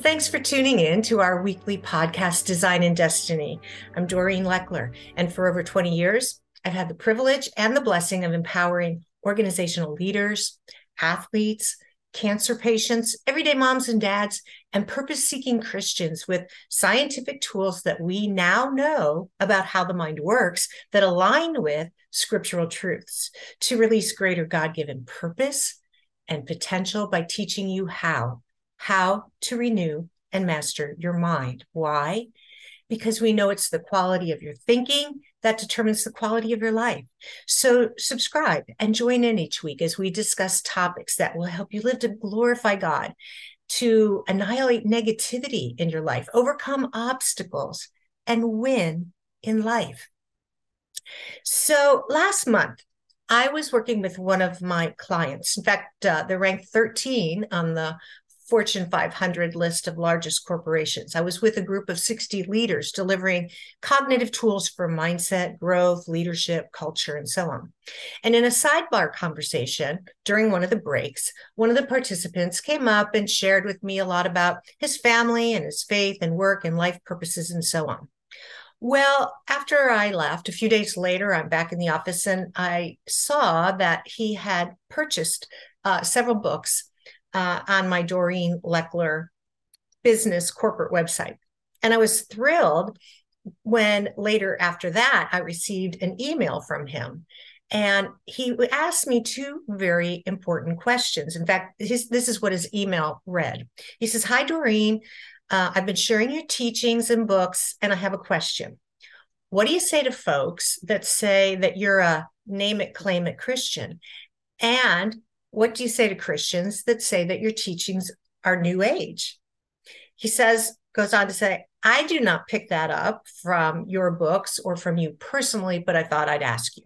Thanks for tuning in to our weekly podcast, Design and Destiny. I'm Doreen Lechler, and for over 20 years, I've had the privilege and the blessing of empowering organizational leaders, athletes, cancer patients, everyday moms and dads, and purpose seeking Christians with scientific tools that we now know about how the mind works that align with scriptural truths to release greater God given purpose and potential by teaching you how how to renew and master your mind. Why? Because we know it's the quality of your thinking that determines the quality of your life. So, subscribe and join in each week as we discuss topics that will help you live to glorify God, to annihilate negativity in your life, overcome obstacles, and win in life. So, last month, I was working with one of my clients. In fact, uh, they're ranked 13 on the Fortune 500 list of largest corporations. I was with a group of 60 leaders delivering cognitive tools for mindset, growth, leadership, culture, and so on. And in a sidebar conversation during one of the breaks, one of the participants came up and shared with me a lot about his family and his faith and work and life purposes and so on. Well, after I left, a few days later, I'm back in the office and I saw that he had purchased uh, several books uh, on my Doreen Lechler business corporate website. And I was thrilled when later after that, I received an email from him. And he asked me two very important questions. In fact, his, this is what his email read. He says, Hi, Doreen. Uh, I've been sharing your teachings and books, and I have a question. What do you say to folks that say that you're a name it, claim it Christian? And what do you say to Christians that say that your teachings are new age? He says, goes on to say, I do not pick that up from your books or from you personally, but I thought I'd ask you.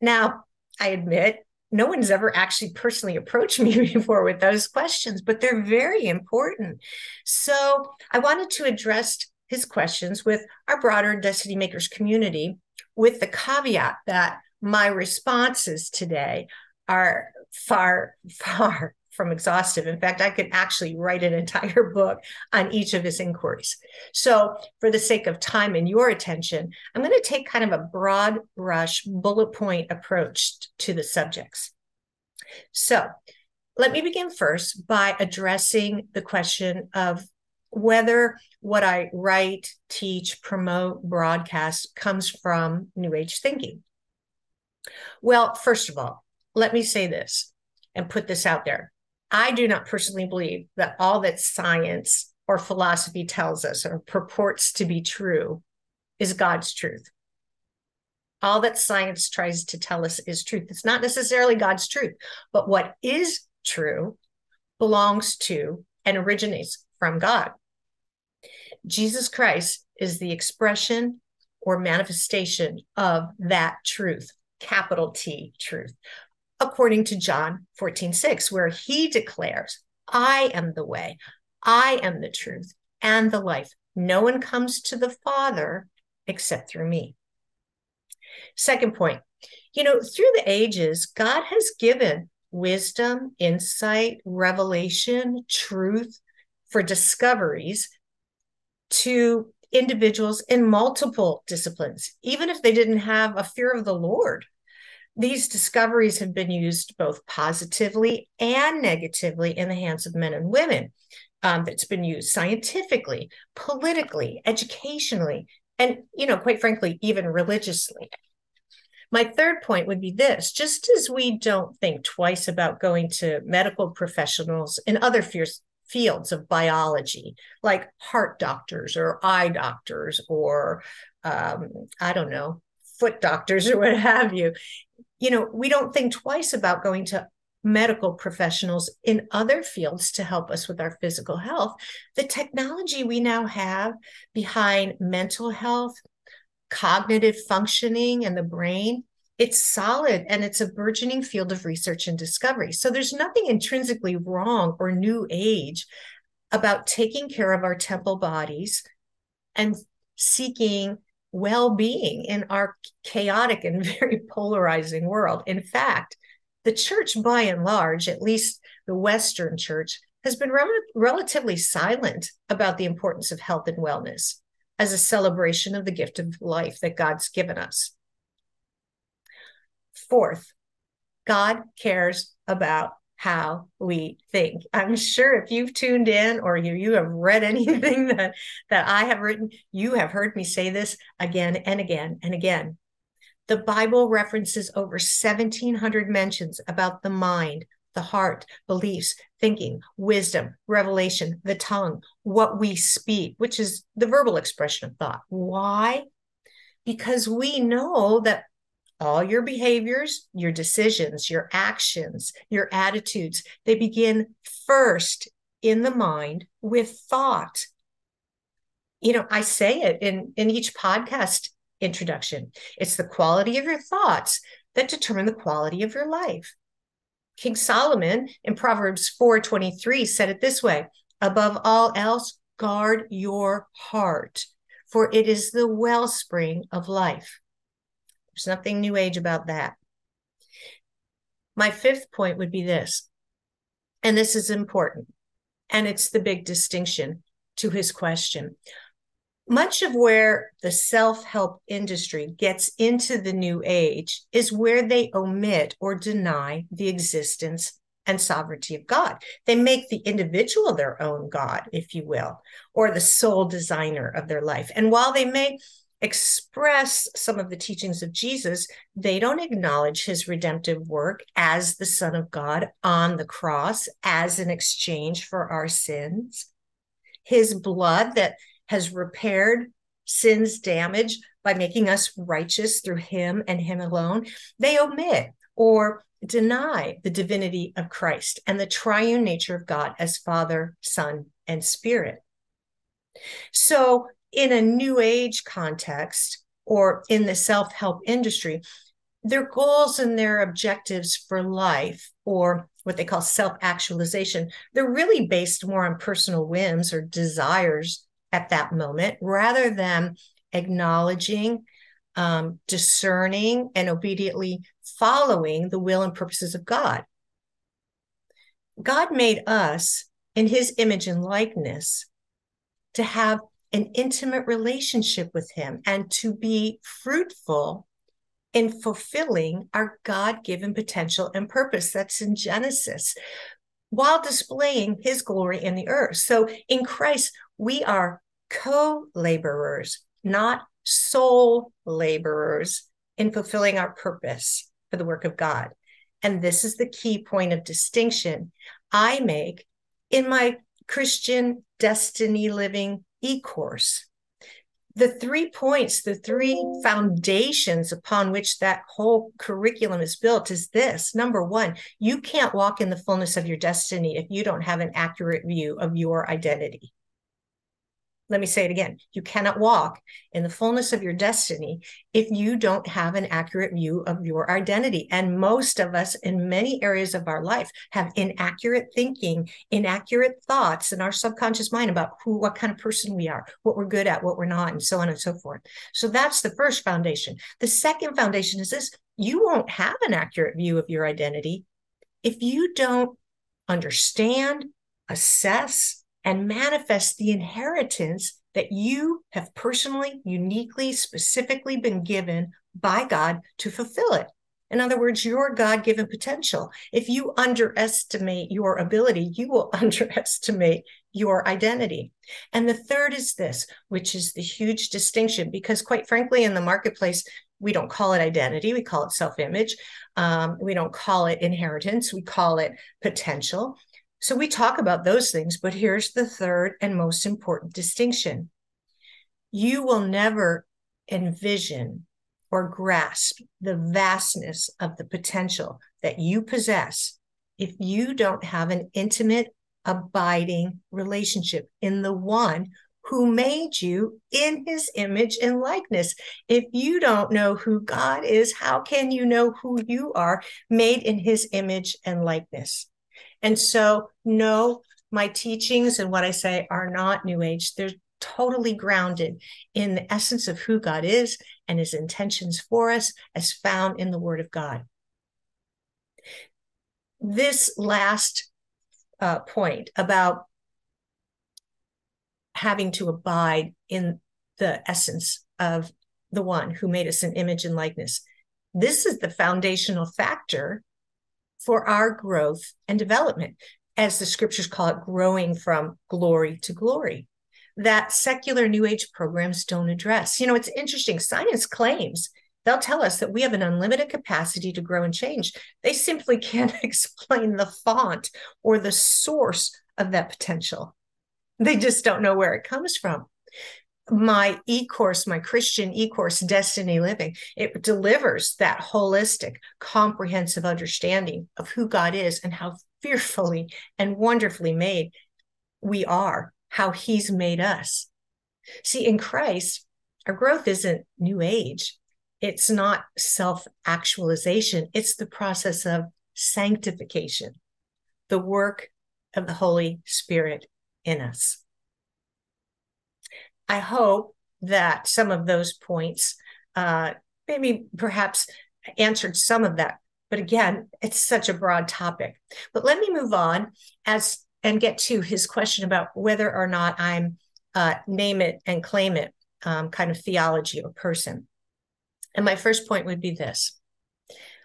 Now, I admit no one's ever actually personally approached me before with those questions, but they're very important. So I wanted to address his questions with our broader Destiny Makers community with the caveat that my responses today are far, far from exhaustive. In fact, I could actually write an entire book on each of his inquiries. So, for the sake of time and your attention, I'm going to take kind of a broad brush, bullet point approach to the subjects. So, let me begin first by addressing the question of whether what I write, teach, promote, broadcast comes from New Age thinking. Well, first of all, let me say this and put this out there. I do not personally believe that all that science or philosophy tells us or purports to be true is God's truth. All that science tries to tell us is truth. It's not necessarily God's truth, but what is true belongs to and originates from God. Jesus Christ is the expression or manifestation of that truth, capital T truth according to John 14, 6, where he declares, I am the way, I am the truth and the life. No one comes to the Father except through me. Second point, you know, through the ages, God has given wisdom, insight, revelation, truth for discoveries to individuals in multiple disciplines, even if they didn't have a fear of the Lord these discoveries have been used both positively and negatively in the hands of men and women. Um, that's been used scientifically, politically, educationally, and, you know, quite frankly, even religiously. My third point would be this just as we don't think twice about going to medical professionals in other fields of biology, like heart doctors or eye doctors or, um, I don't know, foot doctors or what have you you know, we don't think twice about going to medical professionals in other fields to help us with our physical health. The technology we now have behind mental health, cognitive functioning, and the brain. It's solid and it's a burgeoning field of research and discovery. So there's nothing intrinsically wrong or new age about taking care of our temple bodies and seeking well being in our chaotic and very polarizing world. In fact, the church, by and large, at least the Western church, has been re- relatively silent about the importance of health and wellness as a celebration of the gift of life that God's given us. Fourth, God cares about how we think. I'm sure if you've tuned in or you, you have read anything that, that I have written, you have heard me say this again and again and again. The Bible references over 1,700 mentions about the mind, the heart, beliefs, thinking, wisdom, revelation, the tongue, what we speak, which is the verbal expression of thought. Why? Because we know that all your behaviors, your decisions, your actions, your attitudes, they begin first in the mind with thought. You know, I say it in, in each podcast introduction. It's the quality of your thoughts that determine the quality of your life. King Solomon in Proverbs 4:23 said it this way, above all else guard your heart, for it is the wellspring of life. There's nothing new age about that. My fifth point would be this, and this is important, and it's the big distinction to his question. Much of where the self help industry gets into the new age is where they omit or deny the existence and sovereignty of God. They make the individual their own God, if you will, or the sole designer of their life. And while they may express some of the teachings of Jesus, they don't acknowledge his redemptive work as the Son of God on the cross as an exchange for our sins. His blood that has repaired sin's damage by making us righteous through him and him alone. They omit or deny the divinity of Christ and the triune nature of God as Father, Son, and Spirit. So in a new age context or in the self help industry, their goals and their objectives for life or what they call self actualization, they're really based more on personal whims or desires at that moment rather than acknowledging, um, discerning, and obediently following the will and purposes of God. God made us in his image and likeness to have an intimate relationship with Him and to be fruitful in fulfilling our God given potential and purpose. That's in Genesis, while displaying His glory in the earth. So in Christ, we are co laborers, not sole laborers in fulfilling our purpose for the work of God. And this is the key point of distinction I make in my Christian destiny living e course. The three points, the three foundations upon which that whole curriculum is built is this. Number one, you can't walk in the fullness of your destiny if you don't have an accurate view of your identity. Let me say it again. You cannot walk in the fullness of your destiny if you don't have an accurate view of your identity. And most of us in many areas of our life have inaccurate thinking, inaccurate thoughts in our subconscious mind about who, what kind of person we are, what we're good at, what we're not, and so on and so forth. So that's the first foundation. The second foundation is this you won't have an accurate view of your identity if you don't understand, assess, and manifest the inheritance that you have personally, uniquely, specifically been given by God to fulfill it. In other words, your God given potential. If you underestimate your ability, you will underestimate your identity. And the third is this, which is the huge distinction, because quite frankly, in the marketplace, we don't call it identity, we call it self image. Um, we don't call it inheritance, we call it potential. So we talk about those things, but here's the third and most important distinction. You will never envision or grasp the vastness of the potential that you possess if you don't have an intimate, abiding relationship in the one who made you in his image and likeness. If you don't know who God is, how can you know who you are made in his image and likeness? And so, no, my teachings and what I say are not New Age. They're totally grounded in the essence of who God is and his intentions for us as found in the Word of God. This last uh, point about having to abide in the essence of the one who made us in image and likeness. This is the foundational factor for our growth and development, as the scriptures call it, growing from glory to glory. That secular New Age programs don't address. You know, it's interesting. Science claims they'll tell us that we have an unlimited capacity to grow and change. They simply can't explain the font or the source of that potential. They just don't know where it comes from. My e course, my Christian e course, Destiny Living, it delivers that holistic, comprehensive understanding of who God is and how fearfully and wonderfully made we are, how He's made us. See, in Christ, our growth isn't new age, it's not self actualization, it's the process of sanctification, the work of the Holy Spirit in us. I hope that some of those points, uh, maybe perhaps answered some of that. But again, it's such a broad topic. But let me move on as and get to his question about whether or not I'm uh, name it and claim it um, kind of theology or person. And my first point would be this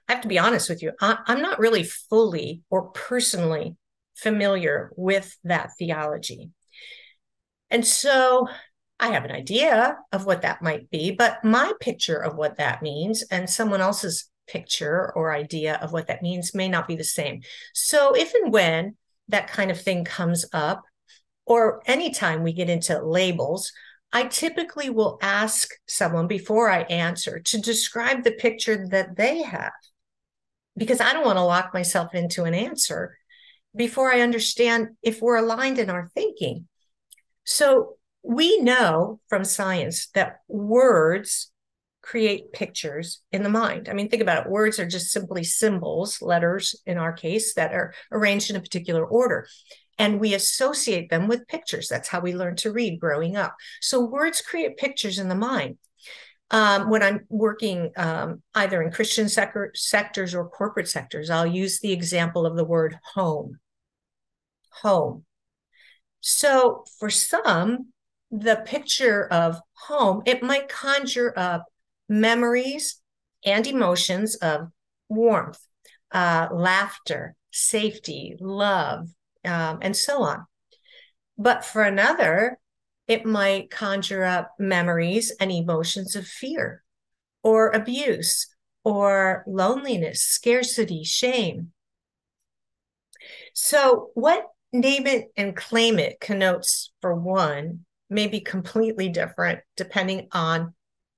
I have to be honest with you, I, I'm not really fully or personally familiar with that theology. And so I have an idea of what that might be, but my picture of what that means and someone else's picture or idea of what that means may not be the same. So if and when that kind of thing comes up, or anytime we get into labels, I typically will ask someone before I answer to describe the picture that they have because I don't want to lock myself into an answer before I understand if we're aligned in our thinking. So we know from science that words create pictures in the mind. I mean, think about it. Words are just simply symbols, letters in our case, that are arranged in a particular order and we associate them with pictures. That's how we learn to read growing up. So words create pictures in the mind. Um, when I'm working um, either in Christian sector, sectors or corporate sectors, I'll use the example of the word home. Home. So for some, the picture of home, it might conjure up memories and emotions of warmth, uh, laughter, safety, love, um, and so on. But for another, it might conjure up memories and emotions of fear or abuse or loneliness, scarcity, shame. So, what name it and claim it connotes for one may be completely different depending on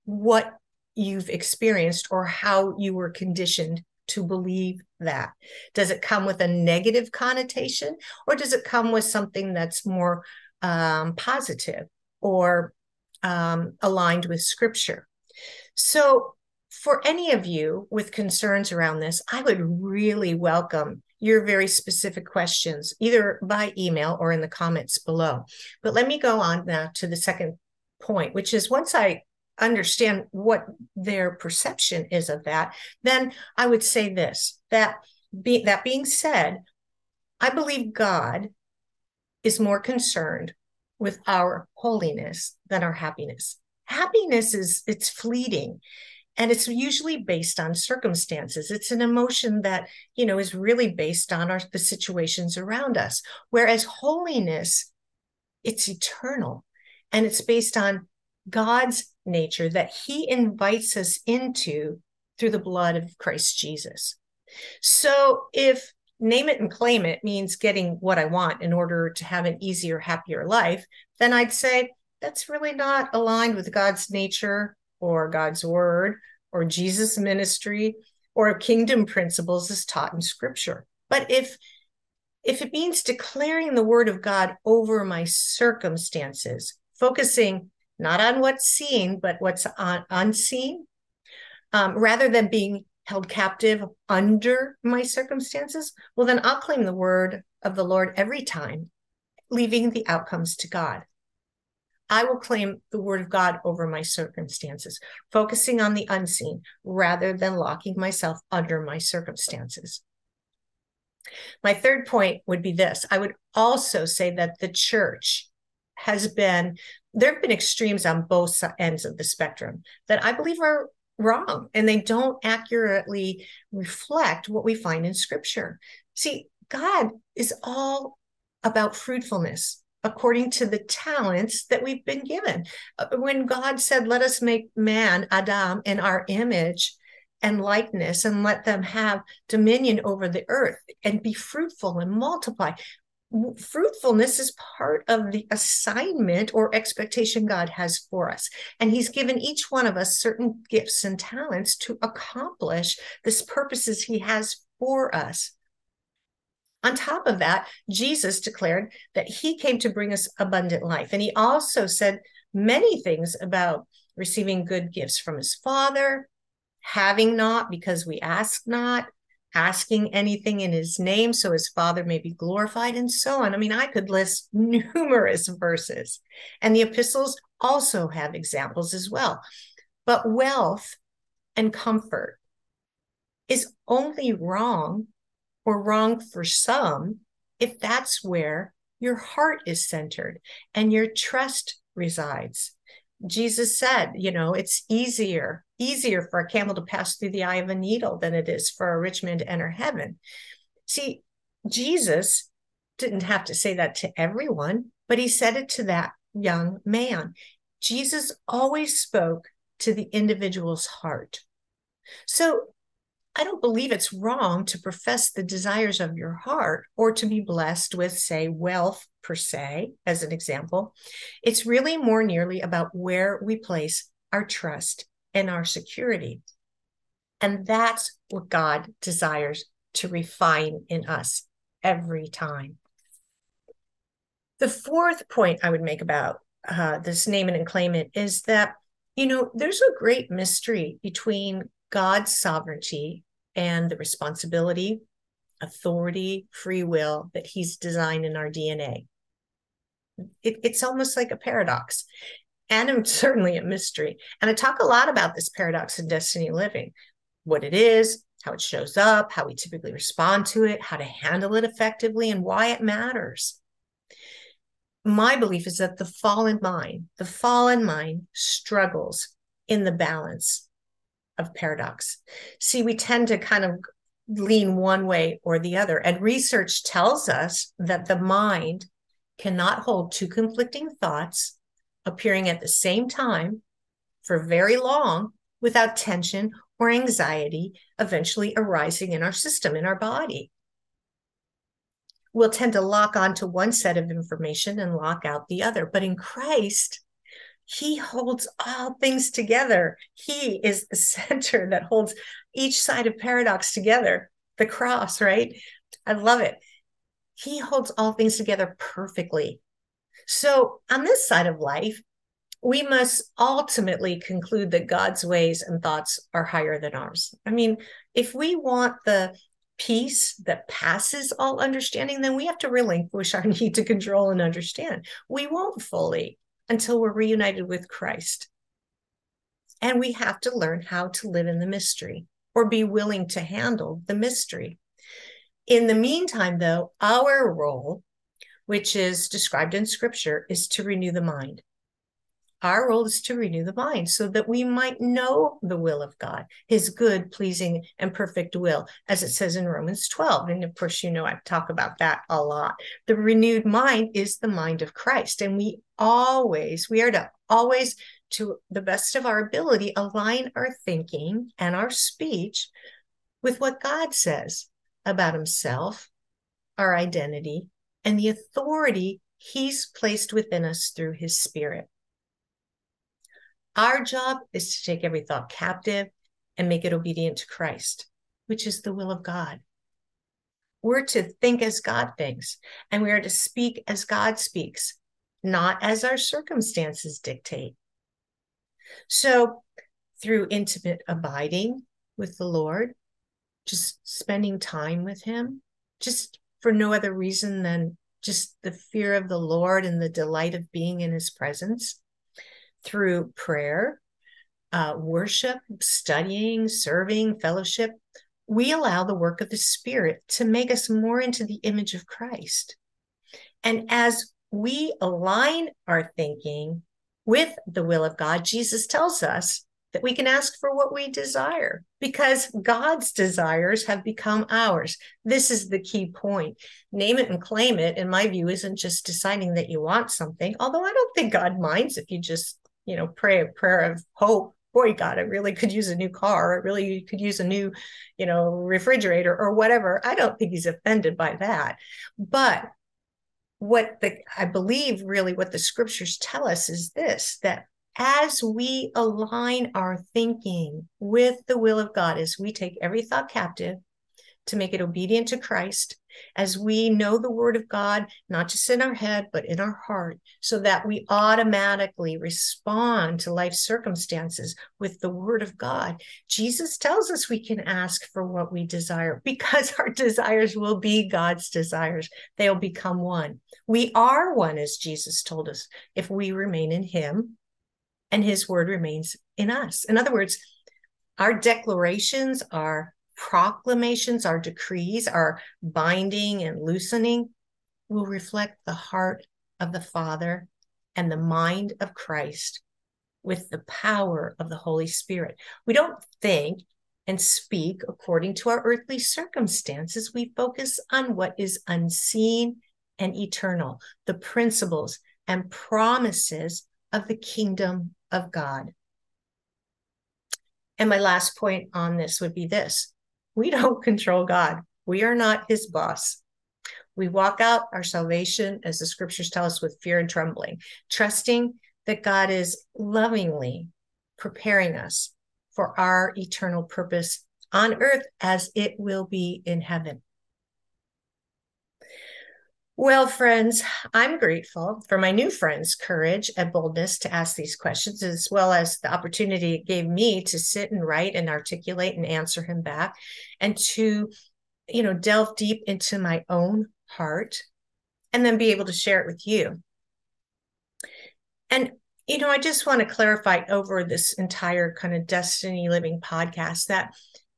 what you've experienced or how you were conditioned to believe that? Does it come with a negative connotation or does it come with something that's more um, positive or um, aligned with scripture? So, for any of you with concerns around this, I would really welcome your very specific questions, either by email or in the comments below. But let me go on now to the second point, which is once I understand what their perception is of that, then I would say this that be, that being said, I believe God is more concerned with our holiness than our happiness. Happiness is it's fleeting and it's usually based on circumstances it's an emotion that you know is really based on our the situations around us whereas holiness it's eternal and it's based on God's nature that he invites us into through the blood of Christ Jesus. So if name it and claim it means getting what I want in order to have an easier, happier life, then I'd say that's really not aligned with God's nature or God's word or Jesus' ministry or kingdom principles as taught in scripture. But if if it means declaring the word of God over my circumstances, focusing not on what's seen, but what's on, unseen, um, rather than being held captive under my circumstances, well, then I'll claim the word of the Lord every time, leaving the outcomes to God. I will claim the word of God over my circumstances, focusing on the unseen rather than locking myself under my circumstances. My third point would be this I would also say that the church has been, there have been extremes on both ends of the spectrum that I believe are wrong and they don't accurately reflect what we find in scripture. See, God is all about fruitfulness according to the talents that we've been given. Uh, when God said, Let us make man, Adam, in our image and likeness, and let them have dominion over the earth and be fruitful and multiply. Fruitfulness is part of the assignment or expectation God has for us. And He's given each one of us certain gifts and talents to accomplish this purposes He has for us. On top of that, Jesus declared that he came to bring us abundant life. And he also said many things about receiving good gifts from his Father, having not because we ask not, asking anything in his name so his Father may be glorified, and so on. I mean, I could list numerous verses. And the epistles also have examples as well. But wealth and comfort is only wrong or wrong for some if that's where your heart is centered and your trust resides. Jesus said, you know, it's easier, easier for a camel to pass through the eye of a needle than it is for a rich man to enter heaven. See, Jesus didn't have to say that to everyone, but he said it to that young man. Jesus always spoke to the individual's heart. So I don't believe it's wrong to profess the desires of your heart or to be blessed with, say, wealth per se, as an example. It's really more nearly about where we place our trust and our security. And that's what God desires to refine in us every time. The fourth point I would make about uh, this name it and claim it is that, you know, there's a great mystery between God's sovereignty and the responsibility, authority, free will that He's designed in our DNA. It, it's almost like a paradox and certainly a mystery. And I talk a lot about this paradox in destiny living what it is, how it shows up, how we typically respond to it, how to handle it effectively, and why it matters. My belief is that the fallen mind, the fallen mind struggles in the balance of paradox. See, we tend to kind of lean one way or the other. And research tells us that the mind cannot hold two conflicting thoughts appearing at the same time for very long without tension or anxiety eventually arising in our system, in our body. We'll tend to lock onto one set of information and lock out the other. But in Christ, he holds all things together. He is the center that holds each side of paradox together, the cross, right? I love it. He holds all things together perfectly. So, on this side of life, we must ultimately conclude that God's ways and thoughts are higher than ours. I mean, if we want the peace that passes all understanding, then we have to relinquish our need to control and understand. We won't fully until we're reunited with Christ. And we have to learn how to live in the mystery or be willing to handle the mystery. In the meantime, though, our role, which is described in scripture, is to renew the mind. Our role is to renew the mind so that we might know the will of God, his good, pleasing, and perfect will, as it says in Romans 12. And of course, you know, I talk about that a lot. The renewed mind is the mind of Christ. And we always, we are to always, to the best of our ability, align our thinking and our speech with what God says about himself, our identity, and the authority he's placed within us through his spirit. Our job is to take every thought captive and make it obedient to Christ, which is the will of God. We're to think as God thinks, and we are to speak as God speaks, not as our circumstances dictate. So, through intimate abiding with the Lord, just spending time with Him, just for no other reason than just the fear of the Lord and the delight of being in His presence, through prayer, uh, worship, studying, serving, fellowship, we allow the work of the Spirit to make us more into the image of Christ. And as we align our thinking with the will of God, Jesus tells us that we can ask for what we desire because God's desires have become ours. This is the key point. Name it and claim it, in my view, isn't just deciding that you want something, although I don't think God minds if you just, you know, pray a prayer of hope. Boy, God, I really could use a new car. I really could use a new, you know, refrigerator or whatever. I don't think he's offended by that. But what the I believe really what the scriptures tell us is this that as we align our thinking with the will of God, as we take every thought captive to make it obedient to Christ, as we know the word of God, not just in our head, but in our heart, so that we automatically respond to life circumstances with the word of God. Jesus tells us we can ask for what we desire because our desires will be God's desires. They'll become one. We are one, as Jesus told us, if we remain in Him and his word remains in us. In other words, our declarations, our proclamations, our decrees, our binding and loosening will reflect the heart of the Father and the mind of Christ with the power of the Holy Spirit. We don't think and speak according to our earthly circumstances. We focus on what is unseen and eternal, the principles and promises of the kingdom of God. And my last point on this would be this we don't control God, we are not his boss. We walk out our salvation, as the scriptures tell us, with fear and trembling, trusting that God is lovingly preparing us for our eternal purpose on earth as it will be in heaven. Well, friends, I'm grateful for my new friends' courage and boldness to ask these questions, as well as the opportunity it gave me to sit and write and articulate and answer him back, and to, you know, delve deep into my own heart and then be able to share it with you. And, you know, I just want to clarify over this entire kind of destiny living podcast that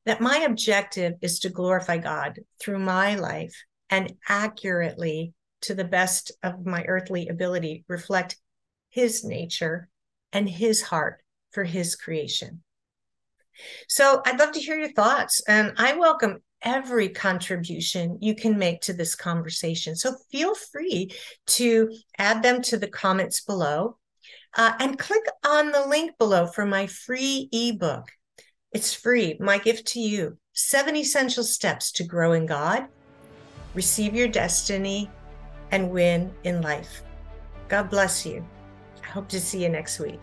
that my objective is to glorify God through my life and accurately, to the best of my earthly ability, reflect his nature and his heart for his creation. So I'd love to hear your thoughts, and I welcome every contribution you can make to this conversation. So feel free to add them to the comments below uh, and click on the link below for my free ebook. It's free, my gift to you Seven Essential Steps to Grow in God receive your destiny, and win in life. God bless you. I hope to see you next week.